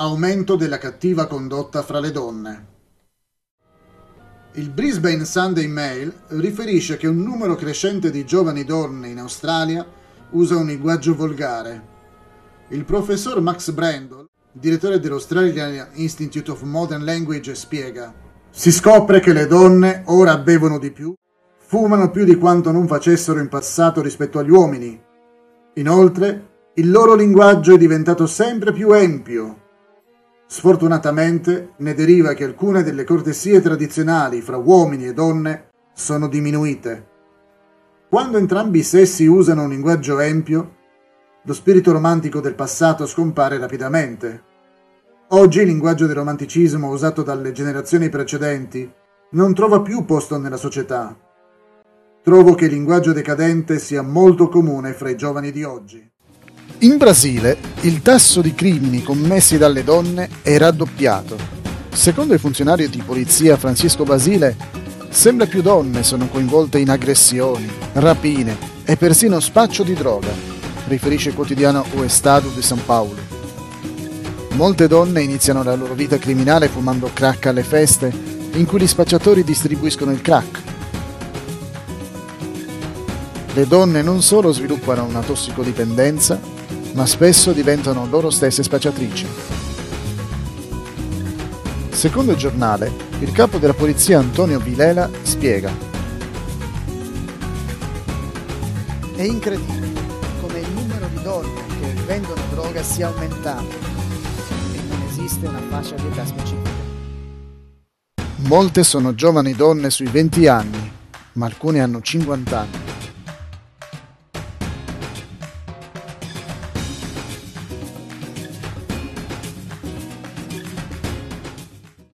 Aumento della cattiva condotta fra le donne. Il Brisbane Sunday Mail riferisce che un numero crescente di giovani donne in Australia usa un linguaggio volgare. Il professor Max Brandle, direttore dell'Australian Institute of Modern Language, spiega: Si scopre che le donne ora bevono di più, fumano più di quanto non facessero in passato rispetto agli uomini. Inoltre, il loro linguaggio è diventato sempre più empio Sfortunatamente ne deriva che alcune delle cortesie tradizionali fra uomini e donne sono diminuite. Quando entrambi i sessi usano un linguaggio empio, lo spirito romantico del passato scompare rapidamente. Oggi il linguaggio del romanticismo usato dalle generazioni precedenti non trova più posto nella società. Trovo che il linguaggio decadente sia molto comune fra i giovani di oggi. In Brasile il tasso di crimini commessi dalle donne è raddoppiato. Secondo il funzionario di polizia Francisco Basile, sempre più donne sono coinvolte in aggressioni, rapine e persino spaccio di droga, riferisce il quotidiano O Estado di San Paolo. Molte donne iniziano la loro vita criminale fumando crack alle feste in cui gli spacciatori distribuiscono il crack. Le donne non solo sviluppano una tossicodipendenza, ma spesso diventano loro stesse spacciatrici. Secondo il giornale, il capo della polizia Antonio Vilela spiega È incredibile come il numero di donne che vendono droga sia aumentato e non esiste una fascia di età specifica. Molte sono giovani donne sui 20 anni, ma alcune hanno 50 anni.